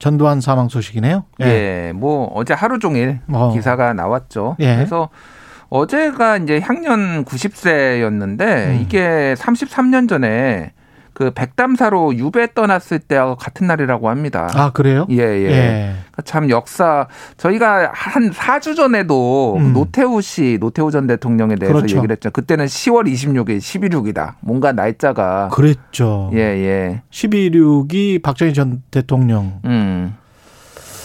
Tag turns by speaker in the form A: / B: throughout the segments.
A: 전두환 사망 소식이네요.
B: 예, 예 뭐 어제 하루 종일 어. 기사가 나왔죠.
A: 예.
B: 그래서 어제가 이제 향년 90세였는데 음. 이게 33년 전에 그 백담사로 유배 떠났을 때하고 같은 날이라고 합니다.
A: 아, 그래요?
B: 예, 예. 예. 참 역사 저희가 한 4주 전에도 음. 노태우 씨, 노태우 전 대통령에 대해서 그렇죠. 얘기를 했죠. 그때는 10월 26일 126이다. 뭔가 날짜가
A: 그랬죠.
B: 예, 예.
A: 126이 박정희 전 대통령
B: 음.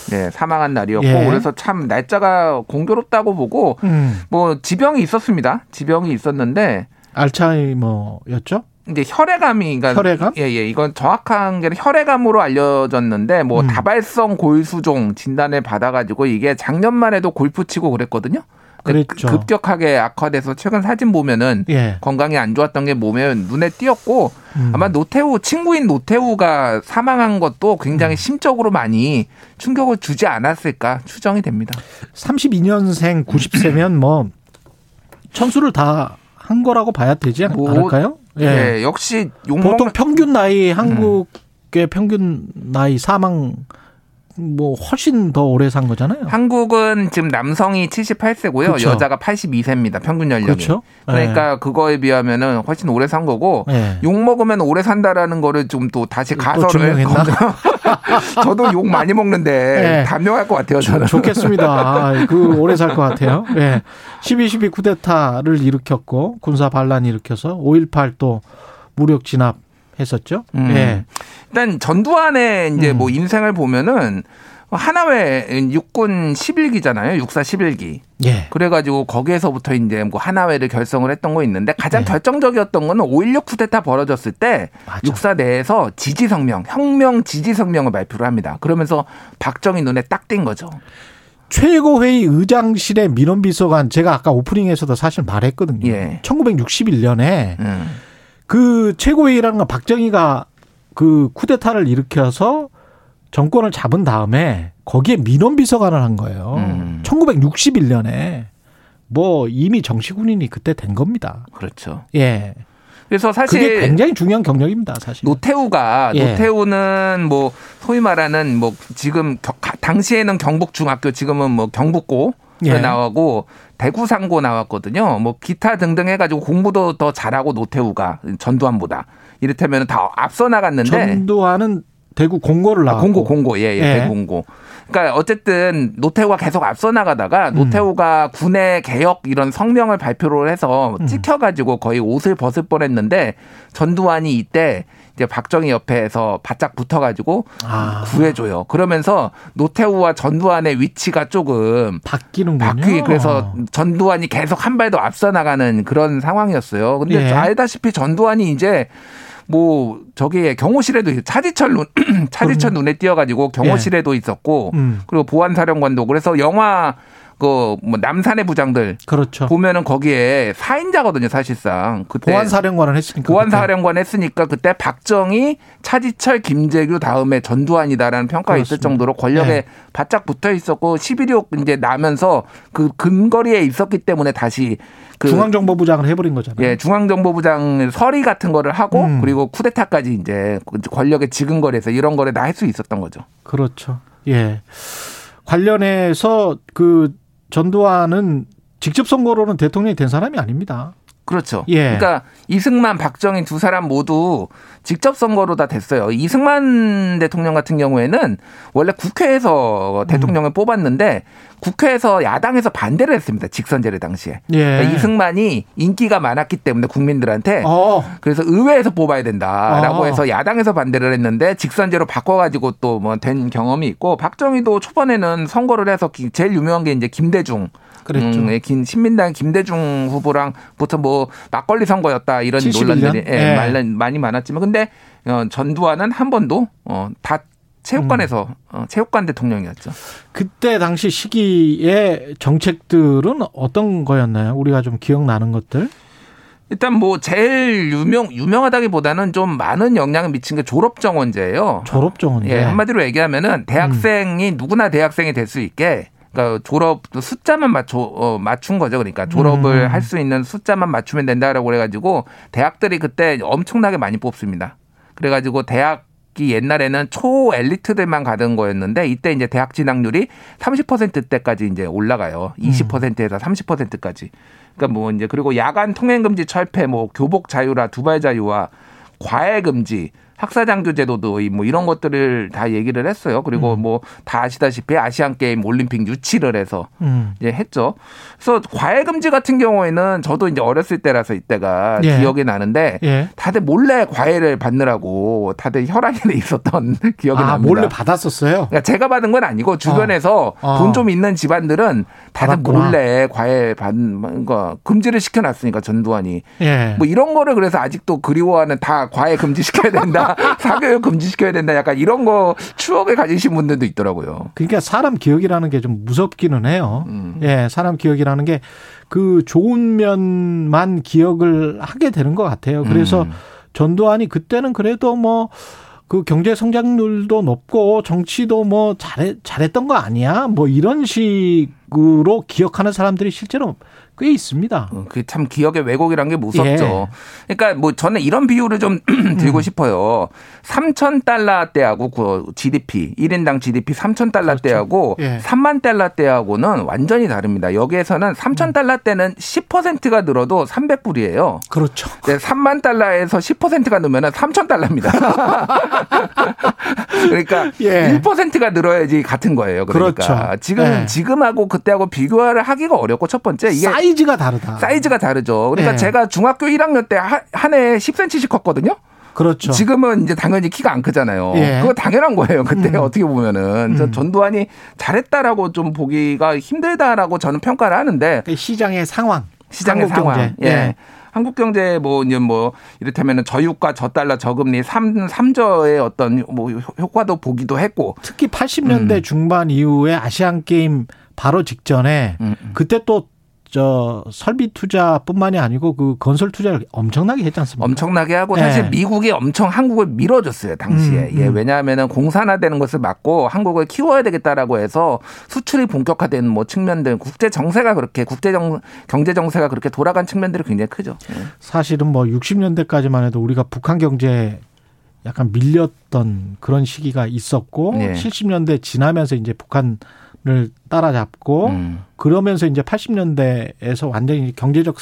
B: 네, 사망한 날이었고 예. 그래서 참 날짜가 공교롭다고 보고 음. 뭐 지병이 있었습니다. 지병이 있었는데
A: 알츠하이머였죠?
B: 이제 혈액암이 그러니까
A: 혈액암?
B: 예, 예. 이건 정확한 게 혈액암으로 알려졌는데 뭐 음. 다발성 골수종 진단을 받아 가지고 이게 작년만 해도 골프 치고 그랬거든요.
A: 그랬죠.
B: 급격하게 악화돼서 최근 사진 보면은 예. 건강이 안 좋았던 게 몸에 눈에 띄었고 음. 아마 노태우 친구인 노태우가 사망한 것도 굉장히 음. 심적으로 많이 충격을 주지 않았을까 추정이 됩니다.
A: 32년생 90세면 뭐 천수를 다 한 거라고 봐야 되지 뭐, 않을까요?
B: 예. 네, 역시
A: 보통 평균 나이 한국의 음. 평균 나이 사망 뭐 훨씬 더 오래 산 거잖아요.
B: 한국은 지금 남성이 78세고요. 그렇죠. 여자가 82세입니다. 평균 연령이.
A: 그렇죠.
B: 그러니까 네. 그거에 비하면은 훨씬 오래 산 거고 네. 욕 먹으면 오래 산다라는 거를 좀 또 다시 가설을 저도 욕 많이 먹는데 네. 단명할 것 같아요. 저는.
A: 좋겠습니다. 아, 그 오래 살 것 같아요. 예. 12.12 쿠데타를 일으켰고 군사 반란 일으켜서 5.18 또 무력 진압 했었죠.
B: 음. 예. 일단 전두환의 이제 음. 뭐 인생을 보면은 하나회 육군 11기잖아요. 육사 11기.
A: 예.
B: 그래가지고 거기에서부터 이제 뭐 하나회를 결성을 했던 거 있는데 가장 예. 결정적이었던 거는 5.16 쿠데타 벌어졌을 때 맞아. 육사 내에서 지지 성명, 혁명 지지 성명을 발표를 합니다. 그러면서 박정희 눈에 딱 띈 거죠.
A: 최고회의 의장실의 민원비서관 제가 아까 오프닝에서도 사실 말했거든요.
B: 예.
A: 1961년에 음. 그 최고회의라는 건 박정희가 그 쿠데타를 일으켜서 정권을 잡은 다음에 거기에 민원 비서관을 한 거예요. 음. 1961년에 뭐 이미 정치군인이 그때 된 겁니다.
B: 그렇죠.
A: 예.
B: 그래서 사실
A: 그게 굉장히 중요한 경력입니다, 사실.
B: 노태우가 예. 노태우는 뭐 소위 말하는 뭐 지금 당시에는 경북 중학교 지금은 뭐 경북고 예. 나오고 대구 상고 나왔거든요. 뭐 기타 등등 해가지고 공부도 더 잘하고 노태우가 전두환보다 이를테면 다 앞서 나갔는데
A: 전두환은 대구 공고를 나왔고
B: 아, 공고 공고 예예 예, 예. 대구 공고. 그러니까 어쨌든 노태우가 계속 앞서 나가다가 음. 노태우가 군의 개혁 이런 성명을 발표를 해서 음. 찍혀가지고 거의 옷을 벗을 뻔했는데 전두환이 이때 이제 박정희 옆에서 바짝 붙어가지고 아. 구해줘요. 그러면서 노태우와 전두환의 위치가 조금
A: 바뀌는군요.
B: 바뀌 그래서 전두환이 계속 한발더 앞서 나가는 그런 상황이었어요. 근데 예. 알다시피 전두환이 이제 뭐 저기 경호실에도 차지철 눈 차지철 눈에 띄어가지고 경호실에도 예. 있었고 음. 그리고 보안사령관도 그래서 영화 그 뭐 남산의 부장들
A: 그렇죠.
B: 보면은 거기에 사인자거든요 사실상
A: 그때 보안사령관을 했으니까
B: 보안사령관 했으니까 그때 박정희 차지철 김재규 다음에 전두환이다라는 평가가. 있을 정도로 권력에 네. 바짝 붙어 있었고 11.6 이제 나면서 그 근거리에 있었기 때문에 다시
A: 그 중앙정보부장을 해버린 거잖아요.
B: 예, 중앙정보부장 서리 같은 거를 하고 음. 그리고 쿠데타까지 이제 권력에 지근거리에서 이런 거를 다 할 수 있었던 거죠.
A: 그렇죠. 예. 관련해서 그 전두환은 직접 선거로는 대통령이 된 사람이 아닙니다.
B: 그렇죠.
A: 예.
B: 그러니까 이승만, 박정희 두 사람 모두 직접 선거로 다 됐어요. 이승만 대통령 같은 경우에는 원래 국회에서 대통령을 음. 뽑았는데 국회에서 야당에서 반대를 했습니다. 직선제를 당시에.
A: 예.
B: 그러니까 이승만이 인기가 많았기 때문에 국민들한테 어. 그래서 의회에서 뽑아야 된다라고 어. 해서 야당에서 반대를 했는데 직선제로 바꿔가지고 또 뭐 된 경험이 있고 박정희도 초반에는 선거를 해서 제일 유명한 게 이제 김대중
A: 그랬죠. 음,
B: 긴 신민당 김대중 후보랑 부터 뭐 막걸리 선거였다 이런 71년? 논란들이 예, 예. 많이 많았지만 근데 어, 전두환은 한 번도 어, 다 체육관에서 음. 어, 체육관 대통령이었죠.
A: 그때 당시 시기에 정책들은 어떤 거였나요? 우리가 좀 기억나는 것들?
B: 일단 뭐 제일 유명 유명하다기보다는 좀 많은 영향을 미친 게 졸업 정원제예요.
A: 졸업 정원제.
B: 예, 한마디로 얘기하면은 대학생이 음. 누구나 대학생이 될 수 있게 그러니까 졸업 숫자만 맞춰 어, 맞춘 거죠. 그러니까 졸업을 음. 할수 있는 숫자만 맞추면 된다라고 그래가지고 대학들이 그때 엄청나게 많이 뽑습니다. 그래가지고 대학 이 옛날에는 초 엘리트들만 가던 거였는데 이때 이제 대학 진학률이 30%대까지 이제 올라가요. 20%에서 30%까지. 그러니까 뭐 이제 그리고 야간 통행 금지 철폐, 뭐 교복 자유라 두발 자유와 과외 금지 학사장교 제도도 뭐 이런 것들을 다 얘기를 했어요. 그리고 음. 뭐다 아시다시피 아시안 게임 올림픽 유치를 해서 음. 이제 했죠. 그래서 과외 금지 같은 경우에는 저도 이제 어렸을 때라서 이때가 예. 기억이 나는데 예. 다들 몰래 과외를 받느라고 다들 혈안이 있었던 기억이 아, 납니다.
A: 몰래 받았었어요.
B: 그러니까 제가 받은 건 아니고 주변에서 어. 어. 돈좀 있는 집안들은 다들 받았구나. 몰래 과외 받는 거 금지를 시켜놨으니까 전두환이 예. 뭐 이런 거를 그래서 아직도 그리워하는 다 과외 금지 시켜야 된다. 사교육 금지시켜야 된다. 약간 이런 거 추억을 가지신 분들도 있더라고요.
A: 그러니까 사람 기억이라는 게 좀 무섭기는 해요. 음. 예, 사람 기억이라는 게 그 좋은 면만 기억을 하게 되는 것 같아요. 그래서 음. 전두환이 그때는 그래도 뭐 그 경제 성장률도 높고 정치도 뭐 잘했, 잘했던 거 아니야? 뭐 이런 식으로 기억하는 사람들이 실제로 꽤 있습니다.
B: 어, 그참 기억의 왜곡이란 게 무섭죠. 예. 그러니까 뭐 저는 이런 비유를 좀 들고 음. 싶어요. 3천 달러 대하고 그 GDP 1인당 GDP 3천 달러 그렇죠. 대하고 예. 3만 달러 대하고는 완전히 다릅니다. 여기에서는 3천 음. 달러 대는 10%가 늘어도 300불이에요.
A: 그렇죠.
B: 네, 3만 달러에서 10%가 늘면은 3천 달러입니다. 그러니까 예. 1%가 늘어야지 같은 거예요. 그러니까 그렇죠. 지금 예. 지금하고 그때하고 비교를 하기가 어렵고 첫 번째
A: 이게 사이즈가 다르다.
B: 사이즈가 다르죠. 그러니까 네. 제가 중학교 1학년 때 한해 10cm씩 컸거든요.
A: 그렇죠.
B: 지금은 이제 당연히 키가 안 크잖아요. 예. 그거 당연한 거예요. 그때 음. 어떻게 보면은 음. 전두환이 잘했다라고 좀 보기가 힘들다라고 저는 평가를 하는데
A: 그 시장의 상황,
B: 시장의 상황, 경제. 예. 예. 한국 경제 뭐 이제 뭐 이를테면은 저유가 저달러 저금리 3 3저의 어떤 뭐 효과도 보기도 했고
A: 특히 80년대 음. 중반 이후에 아시안 게임 바로 직전에 음, 음. 그때 또 저 설비 투자뿐만이 아니고 그 건설 투자를 엄청나게 했지 않습니까?
B: 엄청나게 하고 사실 네. 미국이 엄청 한국을 밀어줬어요 당시에. 음, 음. 예, 왜냐하면은 공산화되는 것을 막고 한국을 키워야 되겠다라고 해서 수출이 본격화되는 뭐 측면들, 국제 정세가 그렇게 국제 정 경제 정세가 그렇게 돌아간 측면들이 굉장히 크죠. 예.
A: 사실은 뭐 60년대까지만 해도 우리가 북한 경제 약간 밀렸던 그런 시기가 있었고 네. 70년대 지나면서 이제 북한 을 따라잡고 음. 그러면서 이제 80년대에서 완전히 경제적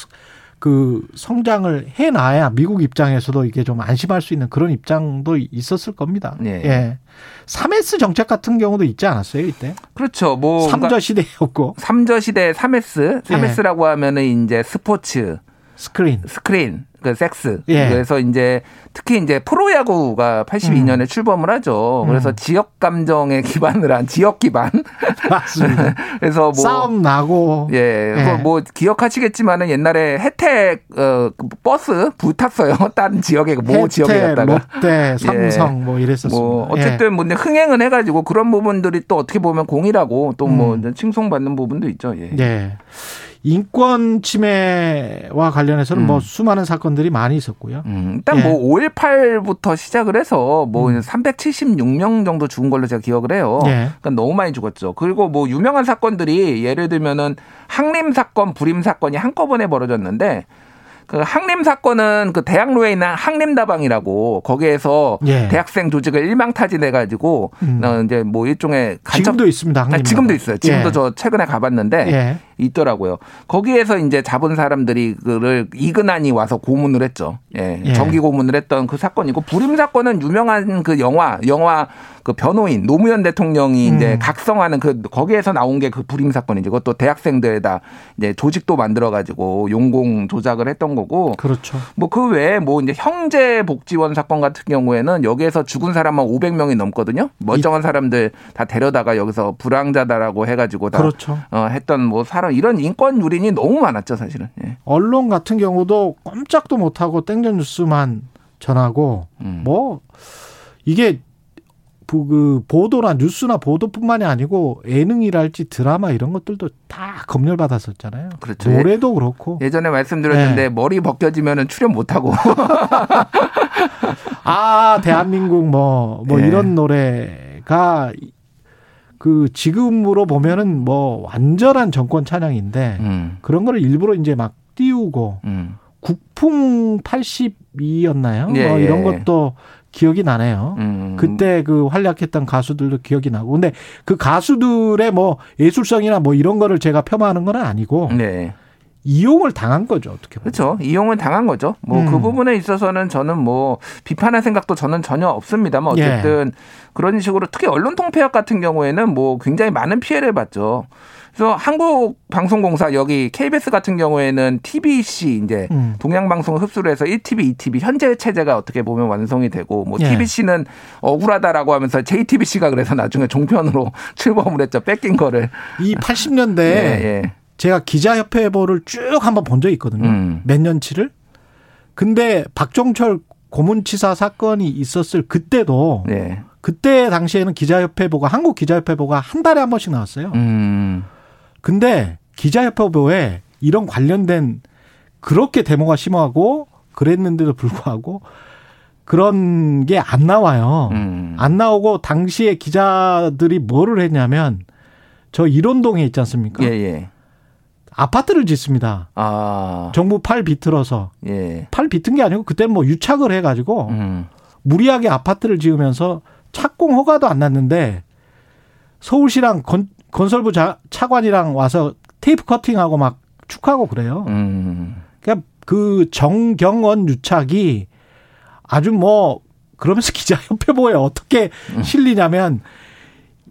A: 그 성장을 해 놔야 미국 입장에서도 이게 좀 안심할 수 있는 그런 입장도 있었을 겁니다. 예. 예. 3S 정책 같은 경우도 있지 않았어요, 이때?
B: 그렇죠. 뭐
A: 3저 시대였고.
B: 3저 시대 3S. 3S라고 예. 하면은 이제 스포츠,
A: 스크린,
B: 스크린, 그 섹스. 예. 그래서 이제 특히 이제 프로야구가 82년에 음. 출범을 하죠. 그래서 음. 지역 감정에 기반을 한 지역 기반.
A: 맞습니다.
B: 그래서 뭐
A: 싸움 나고
B: 예, 예. 뭐 기억하시겠지만은 옛날에 해태 어 버스 불탔어요. 다른 지역에 모 지역에 갔다가
A: 롯데, 예. 삼성 예. 뭐 이랬었습니다. 뭐
B: 어쨌든 예. 뭐 흥행은 해가지고 그런 부분들이 또 어떻게 보면 공이라고 또뭐 음. 칭송받는 부분도 있죠. 예.
A: 예. 인권 침해와 관련해서는 뭐 음. 뭐 수많은 사건들이 많이 있었고요.
B: 음, 일단 예. 뭐 5.18부터 시작을 해서 뭐 음. 376명 정도 죽은 걸로 제가 기억을 해요. 예. 그러니까 너무 많이 죽었죠. 그리고 뭐 유명한 사건들이 예를 들면은 항림 사건, 불임 사건이 한꺼번에 벌어졌는데 그 항림 사건은 그 대학로에 있는 항림다방이라고 거기에서 예. 대학생 조직을 일망타진해 가지고 음. 어, 이제 뭐 일종의
A: 간첩 지금도 있습니다.
B: 아, 지금도 있어요. 지금도 예. 저 최근에 가봤는데 예. 있더라고요. 거기에서 이제 잡은 사람들이 그를 이근한이 와서 고문을 했죠. 예. 예. 정기 고문을 했던 그 사건이고 불임 사건은 유명한 그 영화 영화 그 변호인 노무현 대통령이 음. 이제 각성하는 그 거기에서 나온 게 그 불임 사건이죠. 그것도 대학생들에다 이제 조직도 만들어 가지고 용공 조작을 했던 거고.
A: 그렇죠.
B: 뭐 그 외에 뭐 이제 형제 복지원 사건 같은 경우에는 여기에서 죽은 사람만 500명이 넘거든요. 멀쩡한 사람들 다 데려다가 여기서 불황자다라고 해 가지고 다
A: 그렇죠.
B: 어, 했던 뭐 사람 이런 인권 유린이 너무 많았죠 사실은. 예.
A: 언론 같은 경우도 꼼짝도 못하고 땡전 뉴스만 전하고 음. 뭐 이게 그 보도나 뉴스나 보도뿐만이 아니고 예능이랄지 드라마 이런 것들도 다 검열 받았었잖아요. 그렇죠. 노래도 그렇고
B: 예전에 말씀드렸는데 네. 머리 벗겨지면은 출연 못 하고
A: 아 대한민국 뭐뭐 뭐 네. 이런 노래가 그 지금으로 보면은 뭐 완전한 정권 찬양인데 음. 그런 거를 일부러 이제 막 띄우고 음. 국풍 82였나요? 예, 뭐 이런 예. 것도 기억이 나네요. 음. 그때 그 활약했던 가수들도 기억이 나고. 근데 그 가수들의 뭐 예술성이나 뭐 이런 거를 제가 폄하하는 건 아니고. 네. 이용을 당한 거죠 어떻게
B: 보면. 그렇죠 이용을 당한 거죠 뭐그 음. 부분에 있어서는 저는 뭐 비판할 생각도 저는 전혀 없습니다만 예. 어쨌든 예. 그런 식으로 특히 언론 통폐합 같은 경우에는 뭐 굉장히 많은 피해를 봤죠 그래서 한국 방송공사 여기 KBS 같은 경우에는 TBC 이제 음. 동양 방송을 흡수를 해서 1TV, 2TV 현재 체제가 어떻게 보면 완성이 되고 뭐 예. TBC는 억울하다라고 하면서 JTBC가 그래서 나중에 종편으로 출범을 했죠. 뺏긴 거를.
A: 이 80년대 예, 예. 제가 기자협회보를 쭉 한번 본 적이 있거든요. 음. 몇 년치를. 근데 박종철 고문치사 사건이 있었을 그때도 네. 그때 당시에는 기자협회보가 한국 기자협회보가 한 달에 한 번씩 나왔어요. 음. 근데 기자협회보에 이런 관련된 그렇게 데모가 심하고 그랬는데도 불구하고 그런 게 안 나와요. 음. 안 나오고 당시에 기자들이 뭐를 했냐면 저 일원동에 있지 않습니까? 예, 예. 아파트를 짓습니다. 아. 정부 팔 비틀어서. 예. 팔 비튼 게 아니고 그때는 뭐 유착을 해가지고 음. 무리하게 아파트를 지으면서 착공 허가도 안 났는데 서울시랑 건, 건설부 자, 차관이랑 와서 테이프 커팅하고 막 축하하고 그래요. 음. 그러니까 그 정경원 유착이 아주 뭐 그러면서 기자협회 보에 어떻게 음. 실리냐면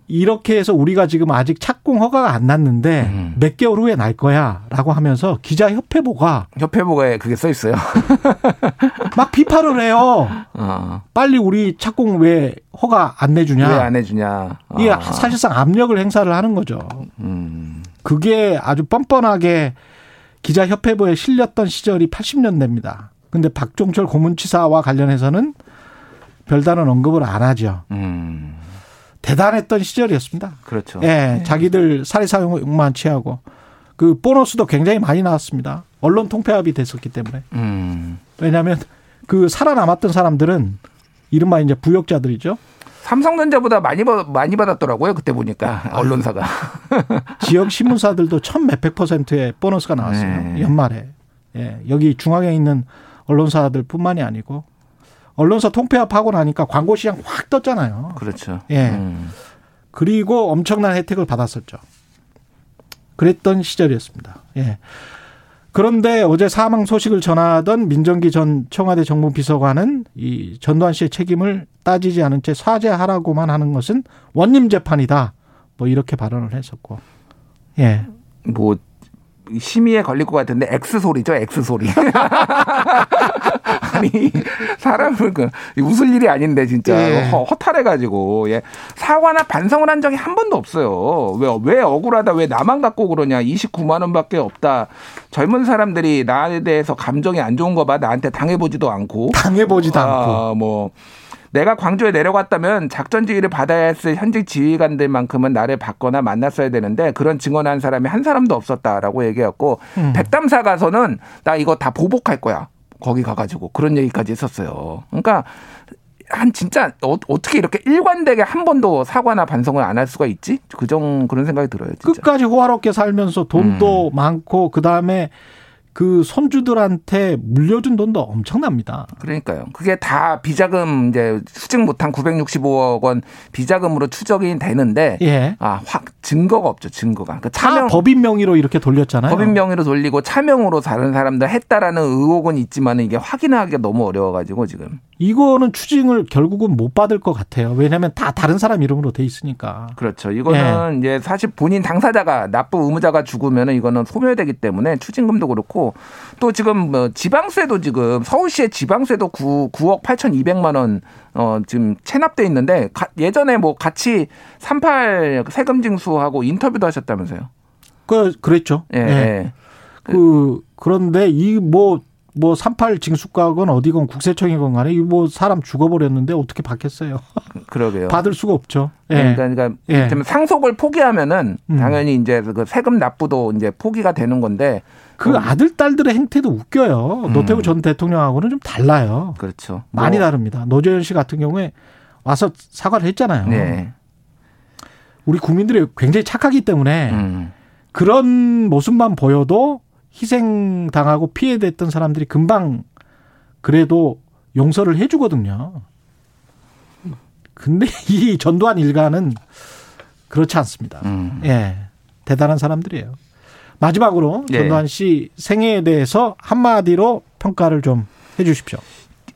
A: 이렇게 해서 우리가 지금 아직 착공 허가가 안 났는데 음. 몇 개월 후에 날 거야라고 하면서 기자 협회보가
B: 협회보가 그게 써 있어요.
A: 막 비판을 해요. 어. 빨리 우리 착공 왜 허가 안 내주냐?
B: 왜 안 해주냐?
A: 어. 이게 사실상 압력을 행사를 하는 거죠. 음. 그게 아주 뻔뻔하게 기자 협회보에 실렸던 시절이 80년대입니다. 근데 박종철 고문치사와 관련해서는 별다른 언급을 안 하죠. 음. 대단했던 시절이었습니다.
B: 그렇죠.
A: 예, 네. 자기들 사리 사용만 취하고 그 보너스도 굉장히 많이 나왔습니다. 언론 통폐합이 됐었기 때문에. 음. 왜냐하면 그 살아남았던 사람들은 이른바 이제 부역자들이죠.
B: 삼성전자보다 많이 많이 받았더라고요. 그때 보니까 아, 언론사가
A: 지역 신문사들도 천 몇백 퍼센트의 보너스가 나왔어요. 네. 연말에. 예, 여기 중앙에 있는 언론사들뿐만이 아니고 언론사 통폐합하고 나니까 광고 시장 확 떴잖아요.
B: 그렇죠.
A: 예. 음. 그리고 엄청난 혜택을 받았었죠. 그랬던 시절이었습니다. 예. 그런데 어제 사망 소식을 전하던 민정기 전 청와대 정무 비서관은 이 전두환 씨의 책임을 따지지 않은 채 사죄하라고만 하는 것은 원님 재판이다. 뭐 이렇게 발언을 했었고. 예.
B: 뭐 심의에 걸릴 것 같은데 X 소리죠, X 소리. 아니 사람을 그 웃을 일이 아닌데 진짜 예. 허, 허탈해가지고 예 사과나 반성을 한 적이 한 번도 없어요. 왜 왜 억울하다 왜 나만 갖고 그러냐 29만 원밖에 없다. 젊은 사람들이 나에 대해서 감정이 안 좋은 거 봐 나한테 당해보지도 않고
A: 당해보지도 아, 않고
B: 뭐. 내가 광주에 내려갔다면 작전 지휘를 받아야 했을 현직 지휘관들만큼은 나를 받거나 만났어야 되는데 그런 증언한 사람이 한 사람도 없었다라고 얘기했고 음. 백담사 가서는 나 이거 다 보복할 거야. 거기 가가지고 그런 얘기까지 했었어요. 그러니까 한 진짜 어, 떻게 이렇게 일관되게 한 번도 사과나 반성을 안 할 수가 있지? 그정 그런 생각이 들어요. 진짜.
A: 끝까지 호화롭게 살면서 돈도 음. 많고 그 다음에 그 손주들한테 물려준 돈도 엄청납니다.
B: 그러니까요. 그게 다 비자금 이제 수직 못한 965억 원 비자금으로 추적이 되는데 예. 아, 확 증거가 없죠. 증거가.
A: 그 차명 법인 명의로 이렇게 돌렸잖아요.
B: 법인 명의로 돌리고 차명으로 다른 사람들 했다라는 의혹은 있지만 이게 확인하기가 너무 어려워 가지고 지금.
A: 이거는 추징을 결국은 못 받을 것 같아요. 왜냐하면 다 다른 사람 이름으로 돼 있으니까.
B: 그렇죠. 이거는 예. 이제 사실 본인 당사자가 납부 의무자가 죽으면 이거는 소멸되기 때문에 추징금도 그렇고 또 지금 뭐 지방세도 지금 서울시의 지방세도 9, 9억 8,200만 원 어, 지금 체납돼 있는데 가, 예전에 뭐 같이 38 세금 징수하고 인터뷰도 하셨다면서요?
A: 그 그랬죠. 예. 예. 그 그런데 이뭐 뭐38 징수과건 어디건 국세청이건 간에 뭐 사람 죽어버렸는데 어떻게 받겠어요?
B: 그러게요.
A: 받을 수가 없죠.
B: 예. 그러니까, 그러니까 예. 상속을 포기하면은 음. 당연히 이제 그 세금 납부도 이제 포기가 되는 건데
A: 그 음. 아들 딸들의 행태도 웃겨요. 음. 노태우 전 대통령하고는 좀 달라요.
B: 그렇죠.
A: 많이 뭐. 다릅니다. 노재현 씨 같은 경우에 와서 사과를 했잖아요.
B: 네.
A: 우리 국민들이 굉장히 착하기 때문에 음. 그런 모습만 보여도 희생당하고 피해됐던 사람들이 금방 그래도 용서를 해주거든요. 근데 이 전두환 일가는 그렇지 않습니다. 음. 예. 대단한 사람들이에요. 마지막으로 예. 전두환 씨 생애에 대해서 한마디로 평가를 좀 해 주십시오.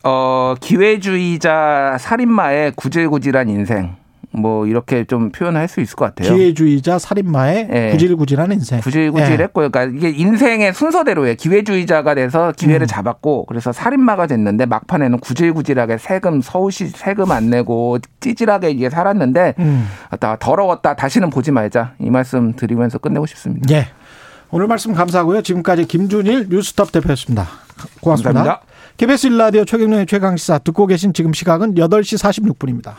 B: 어, 기회주의자 살인마의 구질구질한 인생. 뭐 이렇게 좀 표현할 수 있을 것 같아요.
A: 기회주의자 살인마의 네. 구질구질한 인생.
B: 구질구질했고요. 그러니까 이게 인생의 순서대로예요. 기회주의자가 돼서 기회를 음. 잡았고 그래서 살인마가 됐는데 막판에는 구질구질하게 세금 서울시 세금 안 내고 찌질하게 이게 살았는데 음. 더러웠다. 다시는 보지 말자. 이 말씀 드리면서 끝내고 싶습니다.
A: 예. 오늘 말씀 감사하고요. 지금까지 김준일 뉴스톱 대표였습니다. 고맙습니다. 감사합니다. KBS 1라디오 최경련의 최강시사 듣고 계신 지금 시각은 8시 46분입니다.